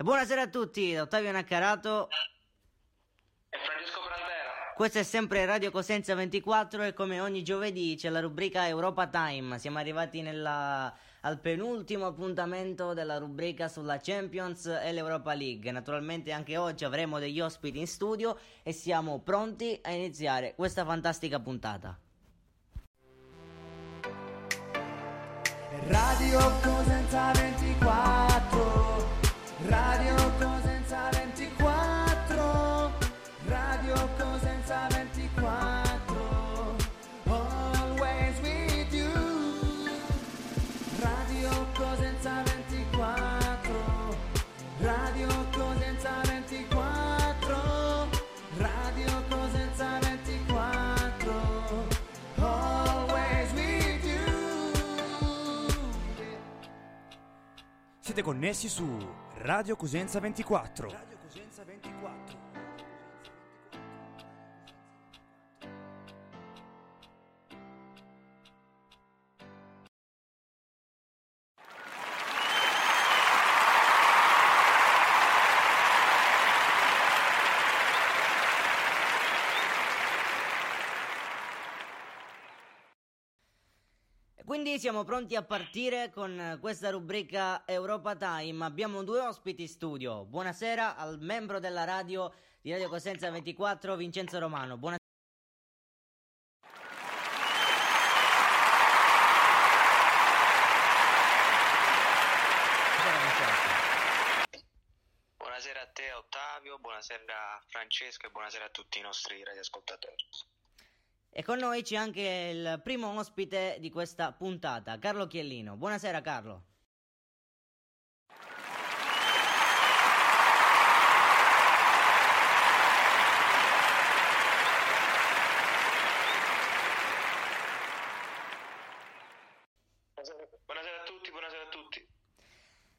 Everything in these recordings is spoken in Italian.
E buonasera a tutti, da Ottavio Naccarato. E Francesco Brandera. Questo è sempre Radio Cosenza 24 e come ogni giovedì c'è la rubrica Europa Time. Siamo arrivati nella, al penultimo appuntamento della rubrica sulla Champions e l'Europa League. Naturalmente anche oggi avremo degli ospiti in studio e siamo pronti a iniziare questa fantastica puntata. Radio Cosenza 24 Siete connessi su Radio Cosenza 24. Quindi siamo pronti a partire con eh, questa rubrica Europa Time. Abbiamo due ospiti in studio. Buonasera al membro della radio di Radio Cosenza 24, Vincenzo Romano. Buonasera. Buonasera a te Ottavio, buonasera Francesco e buonasera a tutti i nostri radioascoltatori. E con noi c'è anche il primo ospite di questa puntata, Carlo Chiellino. Buonasera Carlo. Buonasera a tutti, buonasera a tutti.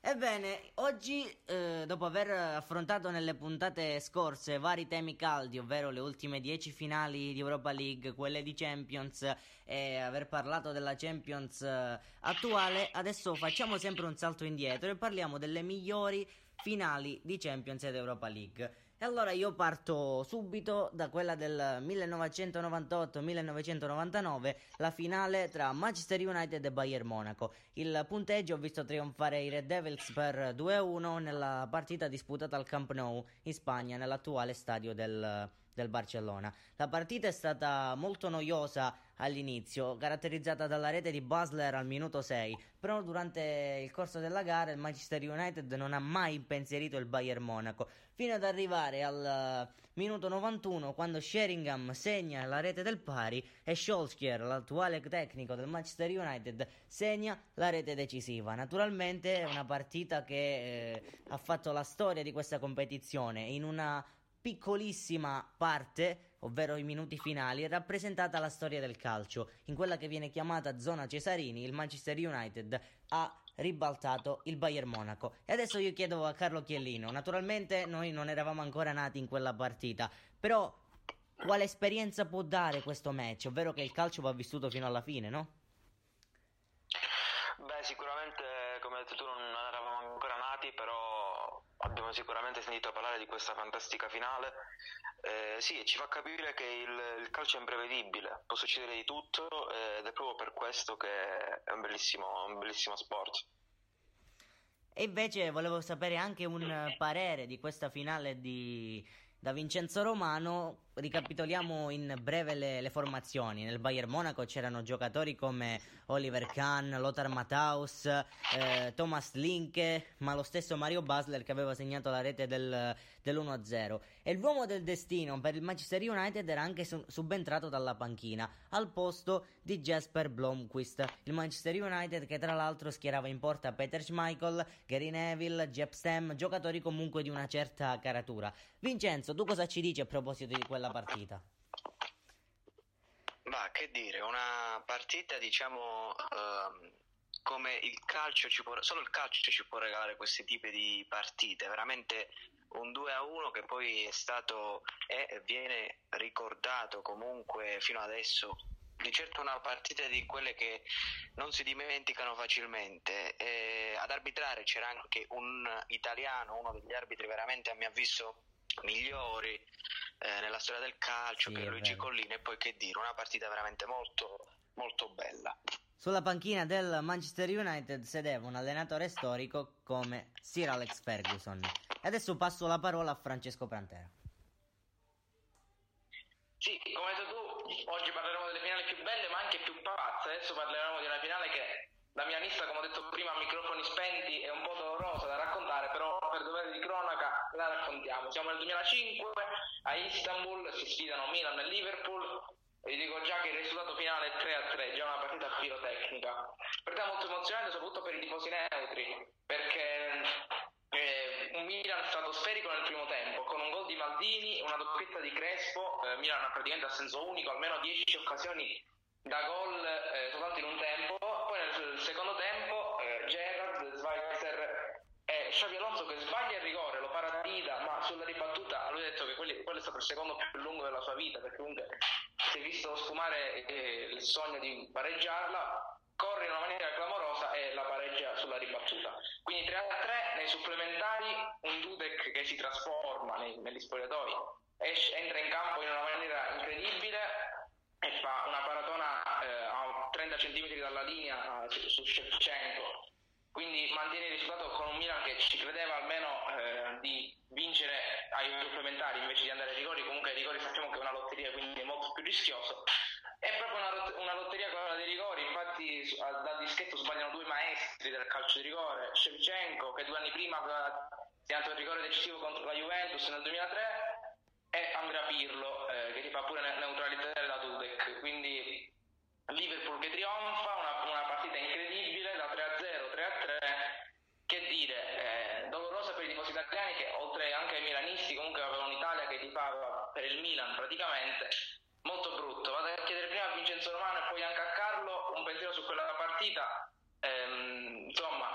Ebbene, oggi, eh, dopo aver affrontato nelle puntate scorse vari temi caldi, ovvero le ultime 10 finali di Europa League, quelle di Champions e aver parlato della Champions eh, attuale, adesso facciamo sempre un salto indietro e parliamo delle migliori finali di Champions ed Europa League. E allora io parto subito da quella del 1998-1999, la finale tra Manchester United e Bayern Monaco. Il punteggio ho visto trionfare i Red Devils per 2-1 nella partita disputata al Camp Nou in Spagna, nell'attuale stadio del, del Barcellona. La partita è stata molto noiosa all'inizio, caratterizzata dalla rete di Basler al minuto 6, però durante il corso della gara il Manchester United non ha mai impensierito il Bayern Monaco, fino ad arrivare al eh, minuto 91 quando Sheringham segna la rete del pari e Solskjaer, l'attuale tecnico del Manchester United, segna la rete decisiva. Naturalmente è una partita che eh, ha fatto la storia di questa competizione in una piccolissima parte, ovvero i minuti finali, è rappresentata la storia del calcio. In quella che viene chiamata zona Cesarini, il Manchester United ha ribaltato il Bayern Monaco. E adesso io chiedo a Carlo Chiellino, naturalmente noi non eravamo ancora nati in quella partita, però quale esperienza può dare questo match? Ovvero che il calcio va vissuto fino alla fine, no? Beh, sicuramente, come hai detto tu, non eravamo ancora nati, però abbiamo sicuramente sentito parlare di questa fantastica finale. Eh, sì, ci fa capire che il, il calcio è imprevedibile, può succedere di tutto ed è proprio per questo che è un bellissimo, un bellissimo sport. E invece volevo sapere anche un eh, parere di questa finale di, da Vincenzo Romano ricapitoliamo in breve le, le formazioni. Nel Bayern Monaco c'erano giocatori come Oliver Kahn, Lothar Matthaus, eh, Thomas Linke, ma lo stesso Mario Basler che aveva segnato la rete del, dell'1-0. E l'uomo del destino per il Manchester United era anche su- subentrato dalla panchina al posto di Jasper Blomqvist. Il Manchester United che tra l'altro schierava in porta Peter Schmeichel, Gary Neville, Jeb Stem, giocatori comunque di una certa caratura. Vincenzo, tu cosa ci dici a proposito di quella partita? Ma che dire, una partita diciamo ehm, come il calcio ci può, solo il calcio ci può regalare questi tipi di partite, veramente un 2 a 1 che poi è stato e viene ricordato comunque fino adesso di certo una partita di quelle che non si dimenticano facilmente. E ad arbitrare c'era anche un italiano, uno degli arbitri veramente a mio avviso migliori eh, nella storia del calcio, Sì, è Luigi vero. Collina, e poi che dire, una partita veramente molto, molto bella. Sulla panchina del Manchester United sedeva un allenatore storico come Sir Alex Ferguson. E adesso passo la parola a Francesco Prantera. Sì, come hai detto tu, oggi parleremo delle finali più belle ma anche più pazze. Adesso parleremo di una finale che da milanista, come ho detto prima, a microfoni spenti, è un po' dolorosa da raccontare, però per dovere di cronaca la raccontiamo. Siamo nel 2005, a Istanbul si sfidano Milan e Liverpool. E vi dico già che il risultato finale è 3-3, già una partita pirotecnica. Partita molto emozionante, soprattutto per i tifosi neutri, perché eh, un Milan stratosferico nel primo tempo, con un gol di Maldini, una doppietta di Crespo, eh, Milan praticamente a senso unico, almeno 10 occasioni da gol Xavi Alonso che sbaglia il rigore, lo para Dida, ma sulla ribattuta lui ha detto che quelli- quello è stato il secondo più lungo della sua vita, perché comunque si è visto sfumare eh, il sogno di pareggiarla, corre in una maniera clamorosa e la pareggia sulla ribattuta. Quindi 3 a 3 nei supplementari, un Dudek che si trasforma nei- negli spogliatoi, esce- entra in campo in una maniera incredibile e fa una paratona eh, a 30 cm dalla linea eh, su, su Shevchenko. Quindi mantiene il risultato con un Milan che ci credeva almeno eh, di vincere ai supplementari invece di andare ai rigori. Comunque ai rigori sappiamo che è una lotteria, quindi è molto più rischioso. È proprio una, una lotteria quella dei rigori, infatti su- a- dal dischetto sbagliano due maestri del calcio di rigore, Shevchenko che due anni prima aveva segnato il rigore decisivo contro la Juventus nel 2003 e Andrea Pirlo eh, che ti fa pure ne- neutralizzare da Dudek. Quindi Liverpool che trionfa, una, una partita incredibile da 3 a 0, 3 a 3. Che dire, eh, dolorosa per i tifosi italiani che oltre anche ai milanisti comunque avevano un'Italia che tifava per praticamente. Molto brutto. Vado a chiedere prima a Vincenzo Romano e poi anche a Carlo un pensiero su quella partita. Ehm, insomma,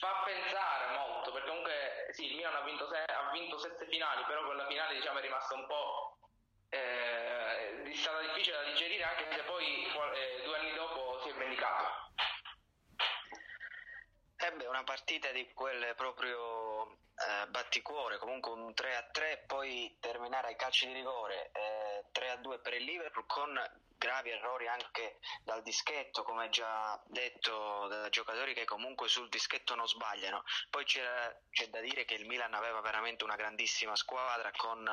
fa pensare molto perché comunque sì, il Milan ha vinto, se- ha vinto sette finali, però quella finale diciamo è rimasta un po' eh, è stata difficile da digerire anche se poi eh, due anni dopo si è vendicato. Ebbe una partita di quelle proprio eh, batticuore, comunque un 3 a 3, poi terminare ai calci di rigore eh, 3 a 2 per il Liverpool con gravi errori anche dal dischetto, come già detto da giocatori che comunque sul dischetto non sbagliano. Poi c'è, c'è da dire che il Milan aveva veramente una grandissima squadra con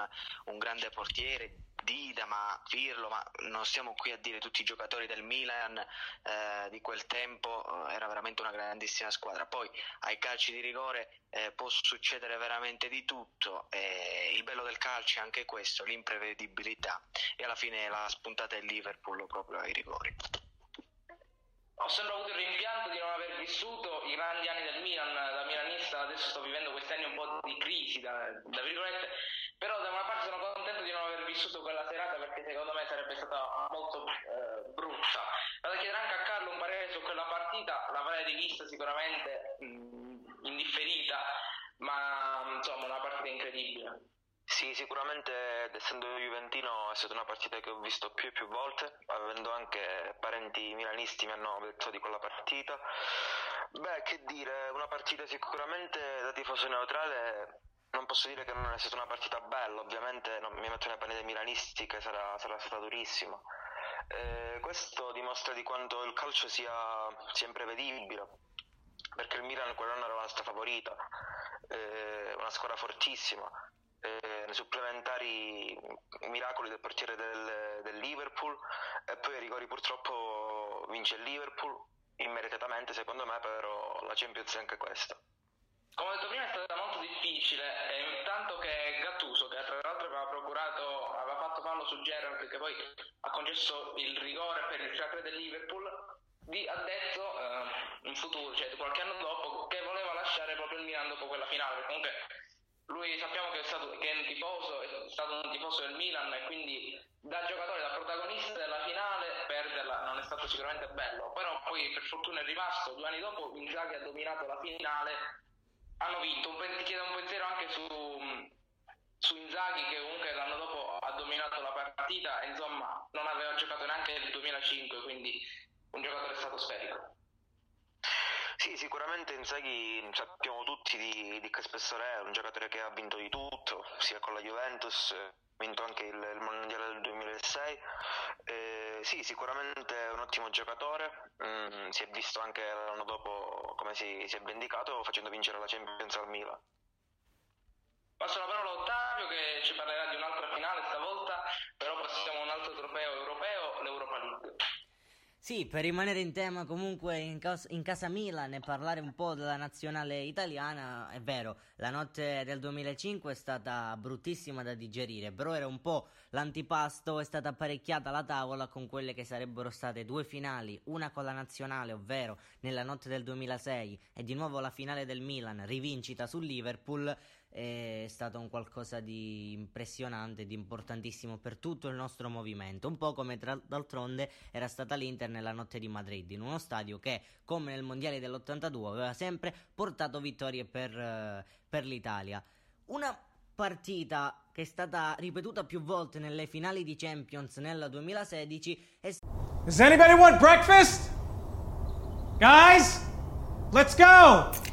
un grande portiere. Dida, ma Pirlo, ma non stiamo qui a dire tutti i giocatori del Milan eh, di quel tempo, eh, era veramente una grandissima squadra. Poi ai calci di rigore eh, può succedere veramente di tutto, eh, il bello del calcio è anche questo, l'imprevedibilità e alla fine la spuntata del Liverpool proprio ai rigori. Ho sempre avuto il rimpianto di non aver vissuto i grandi anni del Milan, da milanista adesso sto vivendo questi anni un po' di crisi, da, da virgolette, però da una parte sono contento di non aver vissuto quella serata perché secondo me sarebbe stata molto eh, brutta. Vado a chiedere anche a Carlo un parere su quella partita, l'avrei rivista sicuramente mh, indifferita, ma insomma una partita incredibile. Sì, sicuramente essendo juventino è stata una partita che ho visto più e più volte, avendo anche parenti milanisti mi hanno detto di quella partita. Beh, che dire, una partita sicuramente da tifoso neutrale non posso dire che non è stata una partita bella, ovviamente non mi metto nei panni dei milanisti che sarà, sarà stata durissima. Eh, questo dimostra di quanto il calcio sia, sia imprevedibile, perché il Milan quell'anno era la nostra favorita, eh, una squadra fortissima. Eh, supplementari miracoli del portiere del, del Liverpool e poi ai rigori purtroppo vince il Liverpool immeritatamente secondo me però la Champions è anche questa. Come ho detto prima è stata difficile, eh, tanto che Gattuso, che tra l'altro aveva procurato, aveva fatto fallo su Gerrard, che poi ha concesso il rigore per il 3 del Liverpool, di, ha detto eh, in futuro, cioè qualche anno dopo, che voleva lasciare proprio il Milan dopo quella finale, comunque lui sappiamo che è, stato, che è un tifoso, è stato un tifoso del Milan e quindi da giocatore, da protagonista della finale, perderla non è stato sicuramente bello, però poi per fortuna è rimasto, due anni dopo Inzaghi ha dominato la finale, hanno vinto, un, ti chiedo un pensiero anche su, su Inzaghi che comunque l'anno dopo ha dominato la partita insomma non aveva giocato neanche nel 2005, quindi un giocatore stratosferico. Sì, sicuramente Inzaghi sappiamo tutti di, di che spessore è, un giocatore che ha vinto di tutto, sia con la Juventus, ha vinto anche il, il Mondiale del 2006. Eh, sì, sicuramente un ottimo giocatore, mm, si è visto anche l'anno dopo come si, si è vendicato facendo vincere la Champions al Milan. Passo la parola a Ottavio che ci parlerà di un'altra finale stavolta, però passiamo a un altro trofeo europeo, l'Europa League. Sì, per rimanere in tema comunque in, cas- in, casa Milan e parlare un po' della nazionale italiana, è vero, la notte del 2005 è stata bruttissima da digerire, però era un po' l'antipasto, è stata apparecchiata la tavola con quelle che sarebbero state due finali, una con la nazionale, ovvero nella notte del 2006 e di nuovo la finale del Milan, rivincita sul Liverpool, è stato un qualcosa di impressionante, di importantissimo per tutto il nostro movimento, un po' come tra, d'altronde era stata l'Inter nella notte di Madrid, in uno stadio che, come nel Mondiale dell'82, aveva sempre portato vittorie per, uh, per l'Italia. Una partita che è stata ripetuta più volte nelle finali di Champions nel 2016 è... Does anybody want breakfast? Guys, let's go!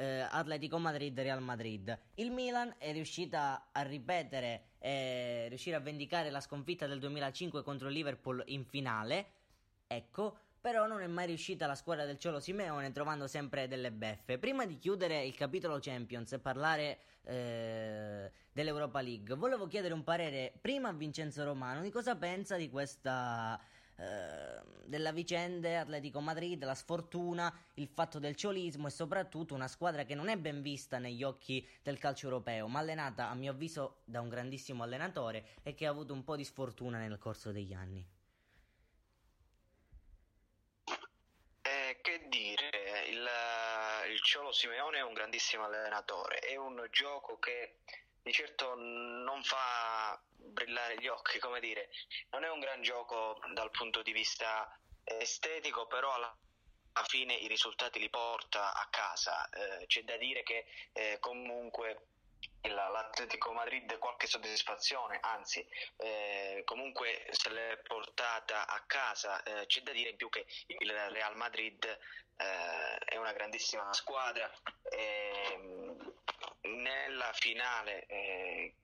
eh, Atletico Madrid-Real Madrid. Il Milan è riuscita a ripetere e riuscire a vendicare la sconfitta del 2005 contro il Liverpool in finale. Ecco, però non è mai riuscita la squadra del Ciolo Simeone trovando sempre delle beffe. Prima di chiudere il capitolo Champions e parlare eh, dell'Europa League, volevo chiedere un parere prima a Vincenzo Romano di cosa pensa di questa eh, della vicenda Atletico Madrid, la sfortuna, il fatto del ciolismo e soprattutto una squadra che non è ben vista negli occhi del calcio europeo, ma allenata a mio avviso da un grandissimo allenatore e che ha avuto un po' di sfortuna nel corso degli anni. Eh, che dire, il, il Ciolo Simeone è un grandissimo allenatore, è un gioco che di certo non fa brillare gli occhi, come dire, non è un gran gioco dal punto di vista estetico, però alla fine i risultati li porta a casa. Eh, c'è da dire che eh, comunque l'Atletico Madrid qualche soddisfazione, anzi eh, comunque se l'è portata a casa. Eh, c'è da dire in più che il Real Madrid eh, è una grandissima squadra. E, nella finale eh,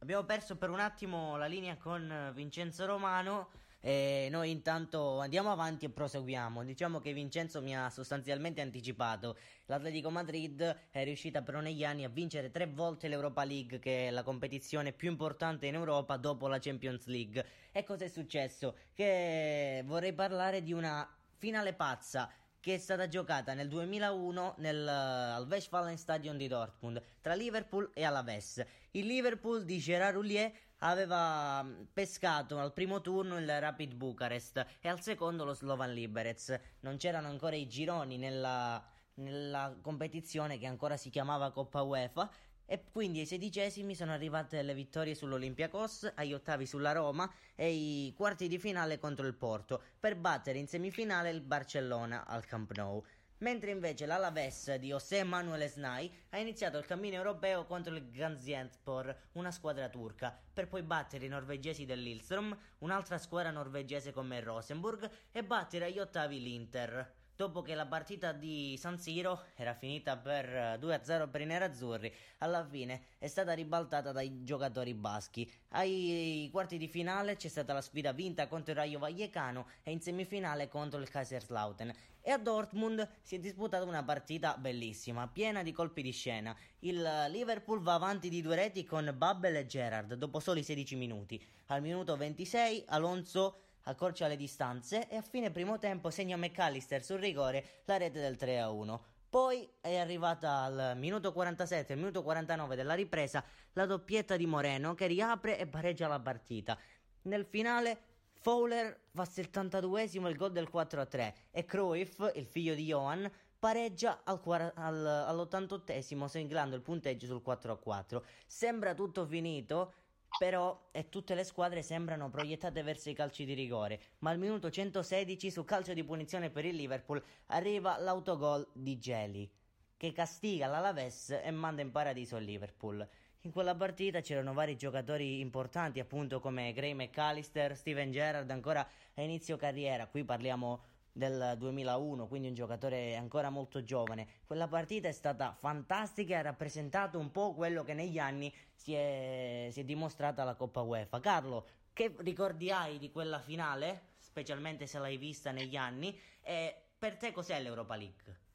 Abbiamo perso per un attimo la linea con Vincenzo Romano e noi intanto andiamo avanti e proseguiamo. Diciamo che Vincenzo mi ha sostanzialmente anticipato. L'Atletico Madrid è riuscita però negli anni a vincere tre volte l'Europa League, che è la competizione più importante in Europa dopo la Champions League. E cosa è successo? Che vorrei parlare di una finale pazza che è stata giocata nel 2001 nel, al Westfalenstadion di Dortmund tra Liverpool e Alaves. Il Liverpool di Gerard Roulier aveva pescato al primo turno il Rapid Bucarest e al secondo lo Slovan Liberec. Non c'erano ancora i gironi nella, nella competizione che ancora si chiamava Coppa UEFA e quindi ai sedicesimi sono arrivate le vittorie sull'Olympiacos, agli ottavi sulla Roma e i quarti di finale contro il Porto per battere in semifinale il Barcellona al Camp Nou. Mentre invece l'Alaves di José Manuel Snai ha iniziato il cammino europeo contro il Gaziantepspor, una squadra turca, per poi battere i norvegesi dell'Ilstrom, un'altra squadra norvegese come il Rosenburg, e battere agli ottavi l'Inter. Dopo che la partita di San Siro era finita per eh, 2-0 per i nerazzurri, alla fine è stata ribaltata dai giocatori baschi. Ai quarti di finale c'è stata la sfida vinta contro il Rayo Vallecano e in semifinale contro il Kaiserslautern. E a Dortmund si è disputata una partita bellissima, piena di colpi di scena. Il Liverpool va avanti di due reti con Babbel e Gerrard dopo soli 16 minuti. Al minuto 26 Alonso accorcia le distanze e a fine primo tempo segna McAllister sul rigore la rete del 3-1. Poi è arrivata al minuto 47 e minuto 49 della ripresa la doppietta di Moreno che riapre e pareggia la partita. Nel finale Fowler fa 72esimo il gol del 4-3 e Cruyff, il figlio di Johan, pareggia al, al, all'88esimo segnando il punteggio sul 4-4. Sembra tutto finito, però e tutte le squadre sembrano proiettate verso i calci di rigore, ma al minuto 116 su calcio di punizione per il Liverpool arriva l'autogol di Geli, che castiga l'Alaves e manda in paradiso il Liverpool. In quella partita c'erano vari giocatori importanti, appunto come Gray McAllister, Steven Gerrard ancora a inizio carriera. Qui parliamo del 2001, quindi un giocatore ancora molto giovane. Quella partita è stata fantastica e ha rappresentato un po' quello che negli anni si è, si è dimostrata la Coppa UEFA. Carlo, che ricordi hai di quella finale, specialmente se l'hai vista negli anni, e per te cos'è l'Europa League?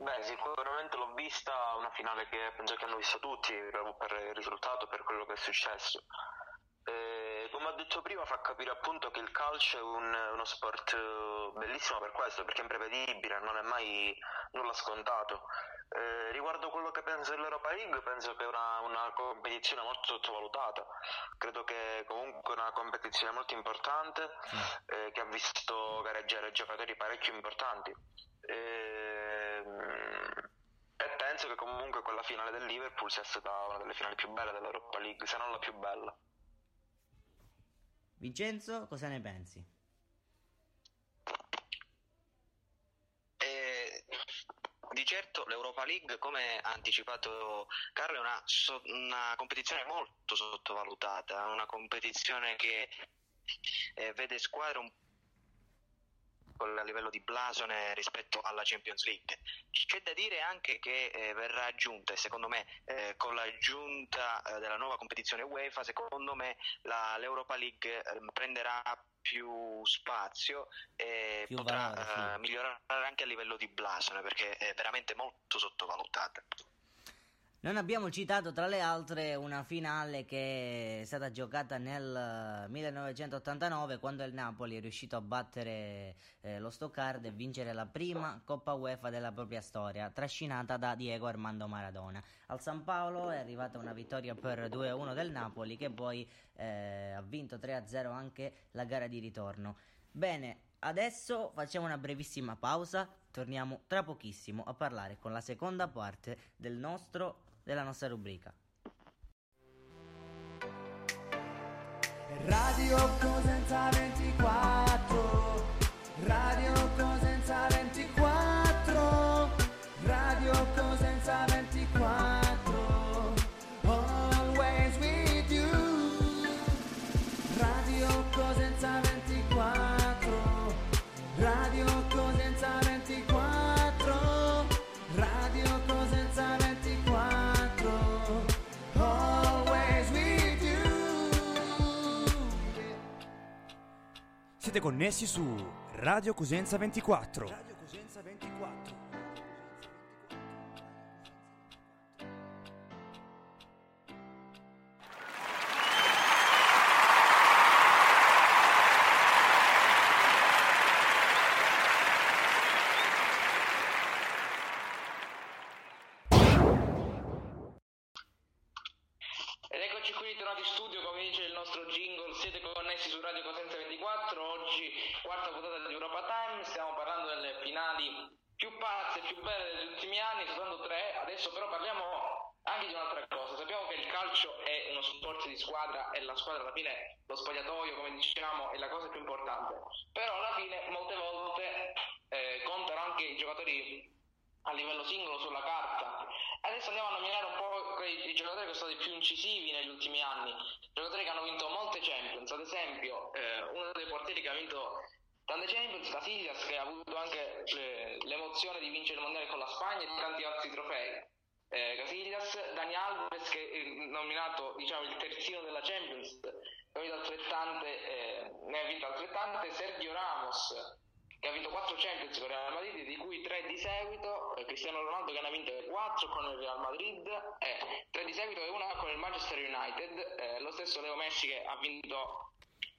Beh, sicuramente l'ho vista, una finale che penso che hanno visto tutti, proprio per il risultato, per quello che è successo. Eh, come ho detto prima, fa capire appunto che il calcio è un- uno sport eh, bellissimo per questo, perché è imprevedibile, non è mai nulla scontato. Eh, riguardo quello che penso dell'Europa League, penso che è una, una competizione molto sottovalutata. Credo che comunque una competizione molto importante, eh, che ha visto gareggiare giocatori parecchio importanti. Ehm, E penso che comunque quella finale del Liverpool sia stata una delle finali più belle dell'Europa League, se non la più bella. Vincenzo, cosa ne pensi? Eh, di certo l'Europa League, come ha anticipato Carlo, è una, so- una competizione molto sottovalutata, una competizione che eh, vede squadre un po' a livello di blasone rispetto alla Champions League. C'è da dire anche che eh, verrà aggiunta, e secondo me eh, con l'aggiunta eh, della nuova competizione UEFA, secondo me la- l'Europa League eh, prenderà più spazio e Più potrà valore, sì. eh, migliorare anche a livello di blasone perché è veramente molto sottovalutata. Non abbiamo citato tra le altre una finale che è stata giocata nel eh, 1989 quando il Napoli è riuscito a battere eh, lo Stoccard e vincere la prima Coppa UEFA della propria storia, trascinata da Diego Armando Maradona. Al San Paolo è arrivata una vittoria per 2-1 del Napoli che poi eh, ha vinto 3-0 anche la gara di ritorno. Bene, adesso facciamo una brevissima pausa, torniamo tra pochissimo a parlare con la seconda parte del nostro, della nostra rubrica. Radio Cosenza 24 Radio Cosenza 24 Radio Cosenza 24 Siete connessi su Radio Cosenza 24. Radio Cosenza 24. Squadra e la squadra alla fine, lo spogliatoio come diciamo, è la cosa più importante, però alla fine molte volte eh, contano anche i giocatori a livello singolo sulla carta. Adesso andiamo a nominare un po' quei giocatori che sono stati più incisivi negli ultimi anni, giocatori che hanno vinto molte Champions, ad esempio eh, uno dei portieri che ha vinto tante Champions, Casillas, che ha avuto anche eh, l'emozione di vincere il mondiale con la Spagna e tanti altri trofei. Eh, Casillas, Dani Alves che è nominato diciamo, il terzino della Champions, ne ha vinto altrettante, eh, ne ha vinto altrettante, Sergio Ramos che ha vinto 4 Champions con il Real Madrid, di cui 3 di seguito, eh, Cristiano Ronaldo che ne ha vinte 4 con il Real Madrid, e 3 di seguito e una con il Manchester United, eh, lo stesso Leo Messi che ha vinto,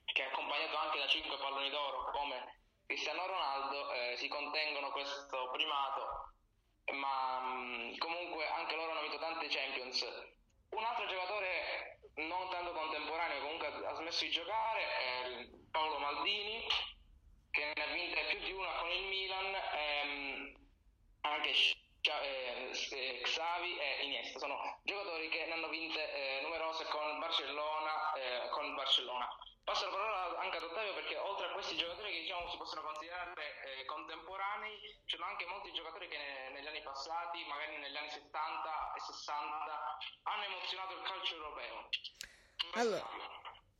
che è accompagnato anche da 5 palloni d'oro come Cristiano Ronaldo, eh, si contengono questo primato, ma mh, comunque anche loro hanno vinto tante Champions. Un altro giocatore non tanto contemporaneo, comunque ha smesso di giocare, è Paolo Maldini, che ne ha vinte più di una con il Milan, ehm, anche eh, eh, Xavi e Iniesta sono giocatori che ne hanno vinte eh, numerose con Barcellona, eh, con Barcellona. Passo la parola anche ad Ottavio perché oltre a questi giocatori che diciamo si possono considerare eh, contemporanei, ci sono anche molti giocatori che ne- negli anni passati, magari negli anni 70 e 60, hanno emozionato il calcio europeo. Allora,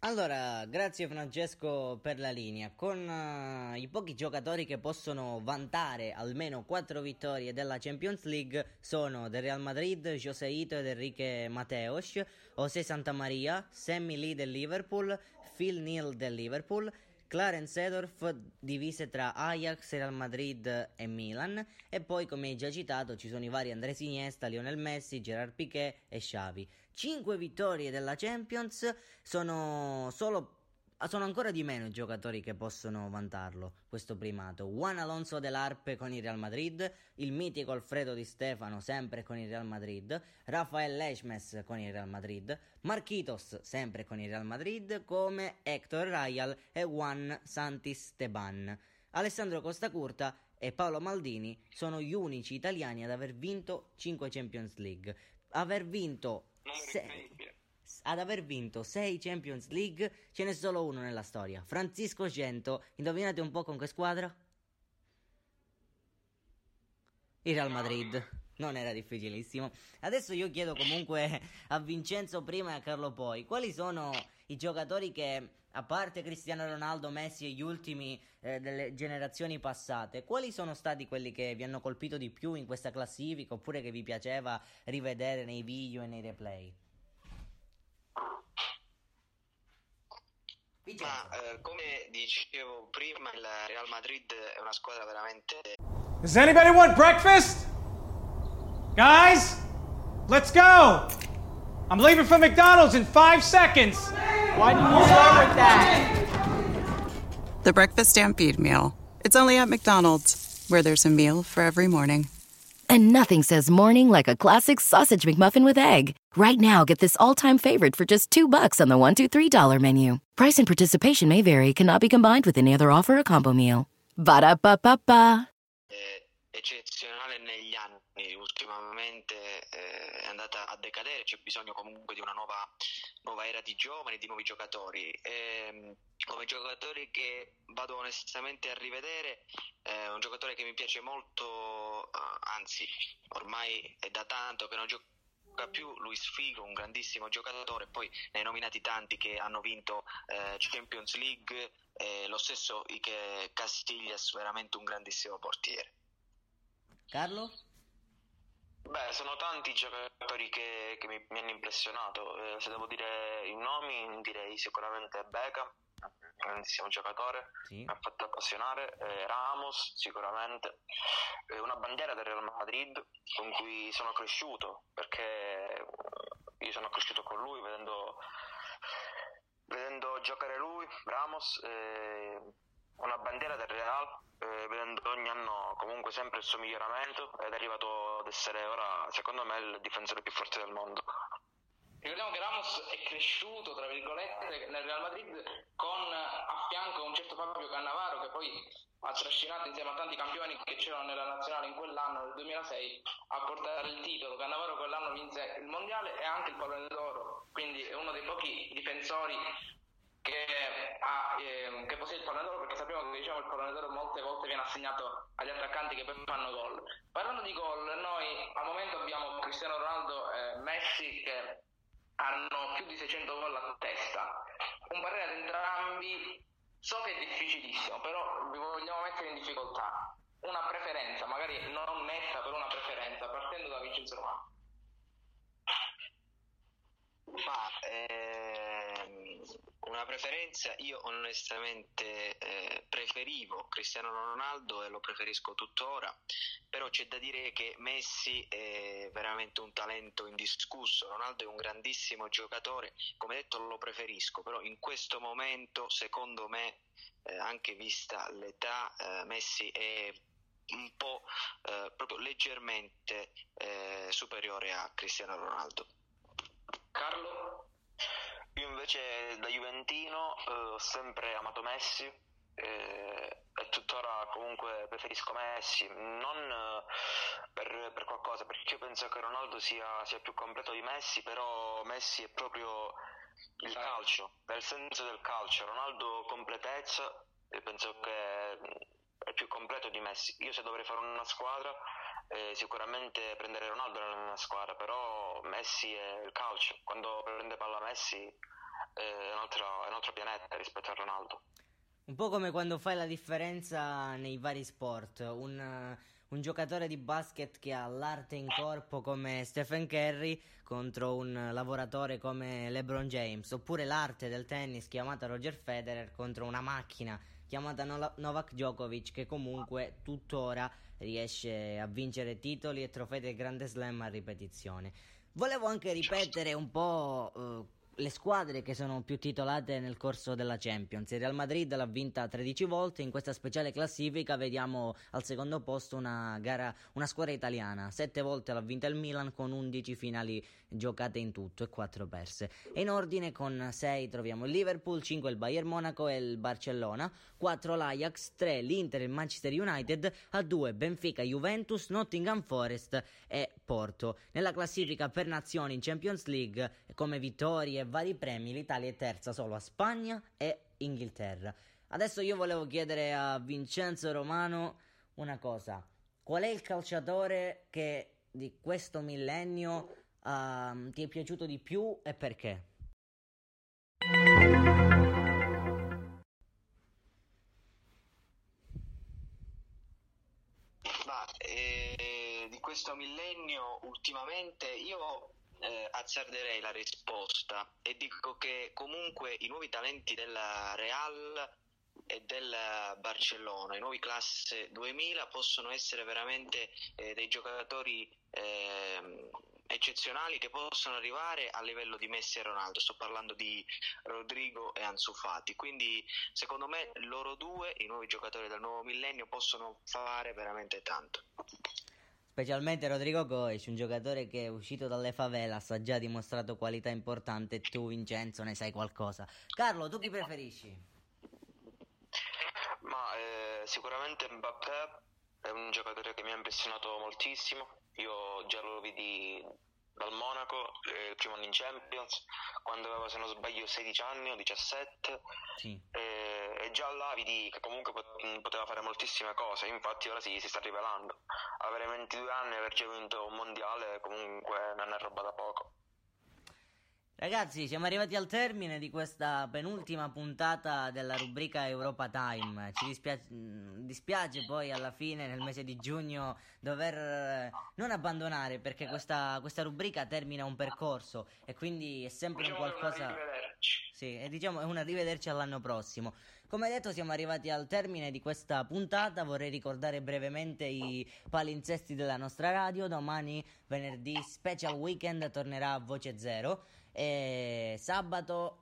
allora, grazie Francesco per la linea. Con eh, i pochi giocatori che possono vantare almeno 4 vittorie della Champions League sono del Real Madrid, José Ito ed Enrique Mateos, José Santamaria, Sammy Lee del Liverpool, Phil Neal del Liverpool, Clarence Sedorf divise tra Ajax, Real Madrid e Milan e poi come hai già citato ci sono i vari Andres Iniesta, Lionel Messi, Gerard Piquet e Xavi. 5 vittorie della Champions sono solo sono ancora di meno i giocatori che possono vantarlo, questo primato. Juan Alonso dell'Arpe con il Real Madrid, il mitico Alfredo Di Stefano sempre con il Real Madrid, Rafael Leishmes con il Real Madrid, Marquitos sempre con il Real Madrid, come Hector Rayal e Juan Santisteban. Alessandro Costacurta e Paolo Maldini sono gli unici italiani ad aver vinto 5 Champions League. Aver vinto se- ad aver vinto 6 Champions League ce n'è solo uno nella storia, Francisco Cento. Indovinate un po' con che squadra? Il Real Madrid. Non era difficilissimo. Adesso io chiedo comunque a Vincenzo prima e a Carlo poi, quali sono i giocatori che, a parte Cristiano Ronaldo, Messi e gli ultimi eh, delle generazioni passate, quali sono stati quelli che vi hanno colpito di più in questa classifica oppure che vi piaceva rivedere nei video e nei replay? Ma eh, come dicevo prima, il Real Madrid è una squadra veramente Does anybody want breakfast? Guys, let's go! I'm leaving for McDonald's in five seconds. Why didn't you start with that? The Breakfast Stampede Meal. It's only at McDonald's, where there's a meal for every morning. And nothing says morning like a classic sausage McMuffin with egg. Right now, get this all-time favorite for just two bucks on the one, two, three dollar menu. Price and participation may vary. Cannot be combined with any other offer or combo meal. Ba da ba ba ba. eh, eccezionale negli anni, ultimamente eh, è andata a decadere, c'è bisogno comunque di una nuova, nuova era di giovani, di nuovi giocatori. Ehm, come giocatori che vado onestamente a rivedere, eh, un giocatore che mi piace molto, eh, anzi ormai è da tanto che non gioca più Luis Figo, un grandissimo giocatore, poi ne hai nominati tanti che hanno vinto eh, Champions League, eh, lo stesso Ike Castiglias, veramente un grandissimo portiere. Carlo? Beh, sono tanti i giocatori che, che mi, mi hanno impressionato. Eh, se devo dire i nomi, direi sicuramente Beckham, grandissimo giocatore, Sì. mi ha fatto appassionare. eh, Ramos, sicuramente. Eh, una bandiera del Real Madrid con cui sono cresciuto, perché io sono cresciuto con lui vedendo, vedendo giocare lui, Ramos. eh, una bandiera del Real, eh, vedendo ogni anno comunque sempre il suo miglioramento ed è arrivato ad essere ora, secondo me, il difensore più forte del mondo. Ricordiamo che Ramos è cresciuto, tra virgolette, nel Real Madrid con a fianco un certo Fabio Cannavaro che poi ha trascinato insieme a tanti campioni che c'erano nella nazionale in quell'anno, nel 2006, a portare il titolo. Cannavaro quell'anno vinse il mondiale e anche il pallone d'oro, quindi è uno dei pochi difensori che a, eh, che possiede il pallone d'oro perché sappiamo che diciamo, il pallone d'oro molte volte viene assegnato agli attaccanti che poi fanno gol. Parlando di gol, noi al momento abbiamo Cristiano Ronaldo e Messi che hanno più di 600 gol a testa. Un parere ad entrambi, so che è difficilissimo, però vi vogliamo mettere in difficoltà. Una preferenza, magari non netta, però una preferenza, partendo da Vincenzo Romano. Ma ehm, una preferenza, io onestamente eh, preferivo Cristiano Ronaldo e lo preferisco tuttora, però c'è da dire che Messi è veramente un talento indiscusso, Ronaldo è un grandissimo giocatore, come detto lo preferisco, però in questo momento secondo me, eh, anche vista l'età, eh, Messi è un po' eh, proprio leggermente eh, superiore a Cristiano Ronaldo. Carlo? Invece da Juventino eh, ho sempre amato Messi eh, e tuttora comunque preferisco Messi, non eh, per, per qualcosa, perché io penso che Ronaldo sia, sia più completo di Messi, però Messi è proprio il calcio, nel senso del calcio, Ronaldo completezza e penso che è più completo di Messi. Io se dovrei fare una squadra eh, sicuramente prendere Ronaldo nella mia squadra, però Messi è il calcio, quando prende palla Messi è un altro, è un altro pianeta rispetto a Ronaldo. Un po' come quando fai la differenza nei vari sport. Un, un giocatore di basket che ha l'arte in corpo come Stephen Curry contro un lavoratore come LeBron James. Oppure l'arte del tennis chiamata Roger Federer contro una macchina chiamata No- Novak Djokovic che comunque tuttora riesce a vincere titoli e trofei del Grande Slam a ripetizione. Volevo anche ripetere un po' eh, le squadre che sono più titolate nel corso della Champions. Il Real Madrid l'ha vinta 13 volte, in questa speciale classifica vediamo al secondo posto una, gara, una squadra italiana. 7 volte l'ha vinta il Milan con 11 finali giocate in tutto e 4 perse. E in ordine con 6 troviamo il Liverpool, 5 il Bayern Monaco e il Barcellona, 4 l'Ajax, 3 l'Inter e il Manchester United, a 2 Benfica, Juventus, Nottingham Forest e Porto. Nella classifica per nazioni in Champions League come vittorie vari premi, l'Italia è terza solo a Spagna e Inghilterra. Adesso io volevo chiedere a Vincenzo Romano una cosa. Qual è il calciatore che di questo millennio uh, ti è piaciuto di più e perché? Questo millennio ultimamente io eh, azzarderei la risposta e dico che comunque i nuovi talenti della Real e del Barcellona, i nuovi classe 2000 possono essere veramente eh, dei giocatori eh, eccezionali che possono arrivare a livello di Messi e Ronaldo. Sto parlando di Rodrigo e Ansu Fati. Quindi, secondo me, loro due, i nuovi giocatori del nuovo millennio, possono fare veramente tanto. Specialmente Rodrigo Goes, un giocatore che è uscito dalle favelas, ha già dimostrato qualità importante tu Vincenzo ne sai qualcosa. Carlo, tu chi preferisci? Ma eh, sicuramente Mbappé è un giocatore che mi ha impressionato moltissimo. Io già lo vidi dal Monaco, eh, il primo anno in Champions, quando aveva se non sbaglio 16 anni o 17 Sì. e, e già là vidi che comunque pot- poteva fare moltissime cose, infatti ora sì, si sta rivelando. Avere 22 anni e aver già vinto un mondiale comunque non è roba da poco. Ragazzi, siamo arrivati al termine di questa penultima puntata della rubrica Europa Time. Ci dispiace, mh, dispiace poi alla fine, nel mese di giugno, dover eh, non abbandonare perché questa, questa rubrica termina un percorso e quindi è sempre un Diciamo un qualcosa. arrivederci. Sì, e diciamo è un arrivederci all'anno prossimo. Come detto, siamo arrivati al termine di questa puntata. Vorrei ricordare brevemente i palinsesti della nostra radio. Domani, venerdì, special weekend, tornerà a voce zero. E sabato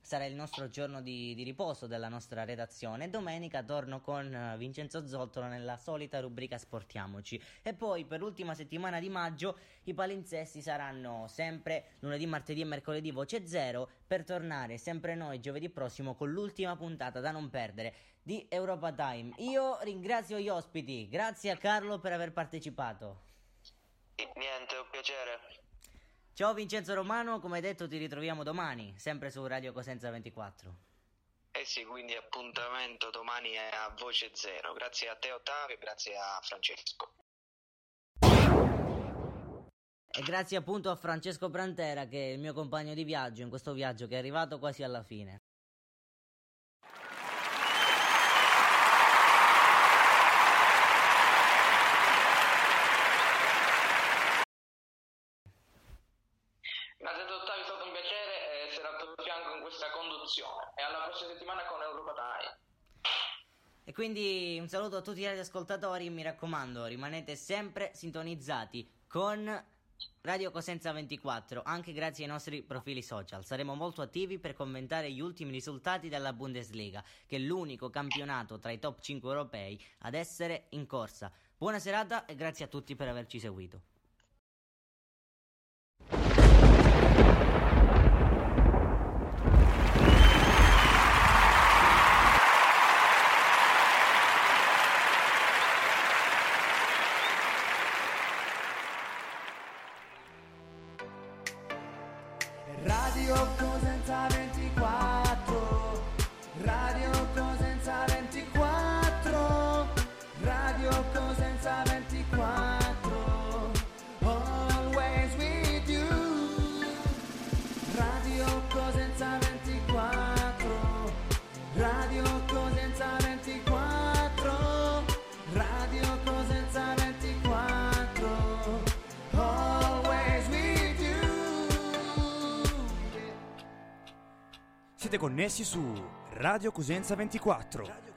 sarà il nostro giorno di, di riposo della nostra redazione. Domenica torno con eh, Vincenzo Zottolo nella solita rubrica Sportiamoci. E poi per l'ultima settimana di maggio i palinsesti saranno sempre lunedì, martedì e mercoledì voce zero per tornare sempre noi giovedì prossimo con l'ultima puntata da non perdere di Europa Time. Io ringrazio gli ospiti, grazie a Carlo per aver partecipato. Niente, un piacere. Ciao Vincenzo Romano, come detto ti ritroviamo domani, sempre su Radio Cosenza 24. Eh sì, quindi appuntamento domani è a voce zero. Grazie a te Ottavio grazie a Francesco. E grazie appunto a Francesco Brantera che è il mio compagno di viaggio in questo viaggio che è arrivato quasi alla fine. Grazie a te Ottavio, è stato un piacere essere al tuo fianco in questa conduzione. E alla prossima settimana con Europa Time. E quindi un saluto a tutti gli ascoltatori mi raccomando, rimanete sempre sintonizzati con Radio Cosenza 24, anche grazie ai nostri profili social. Saremo molto attivi per commentare gli ultimi risultati della Bundesliga, che è l'unico campionato tra i top 5 europei ad essere in corsa. Buona serata e grazie a tutti per averci seguito. Radio Cosenza 24 Siete connessi su Radio Cosenza 24. Radio Cosenza 24.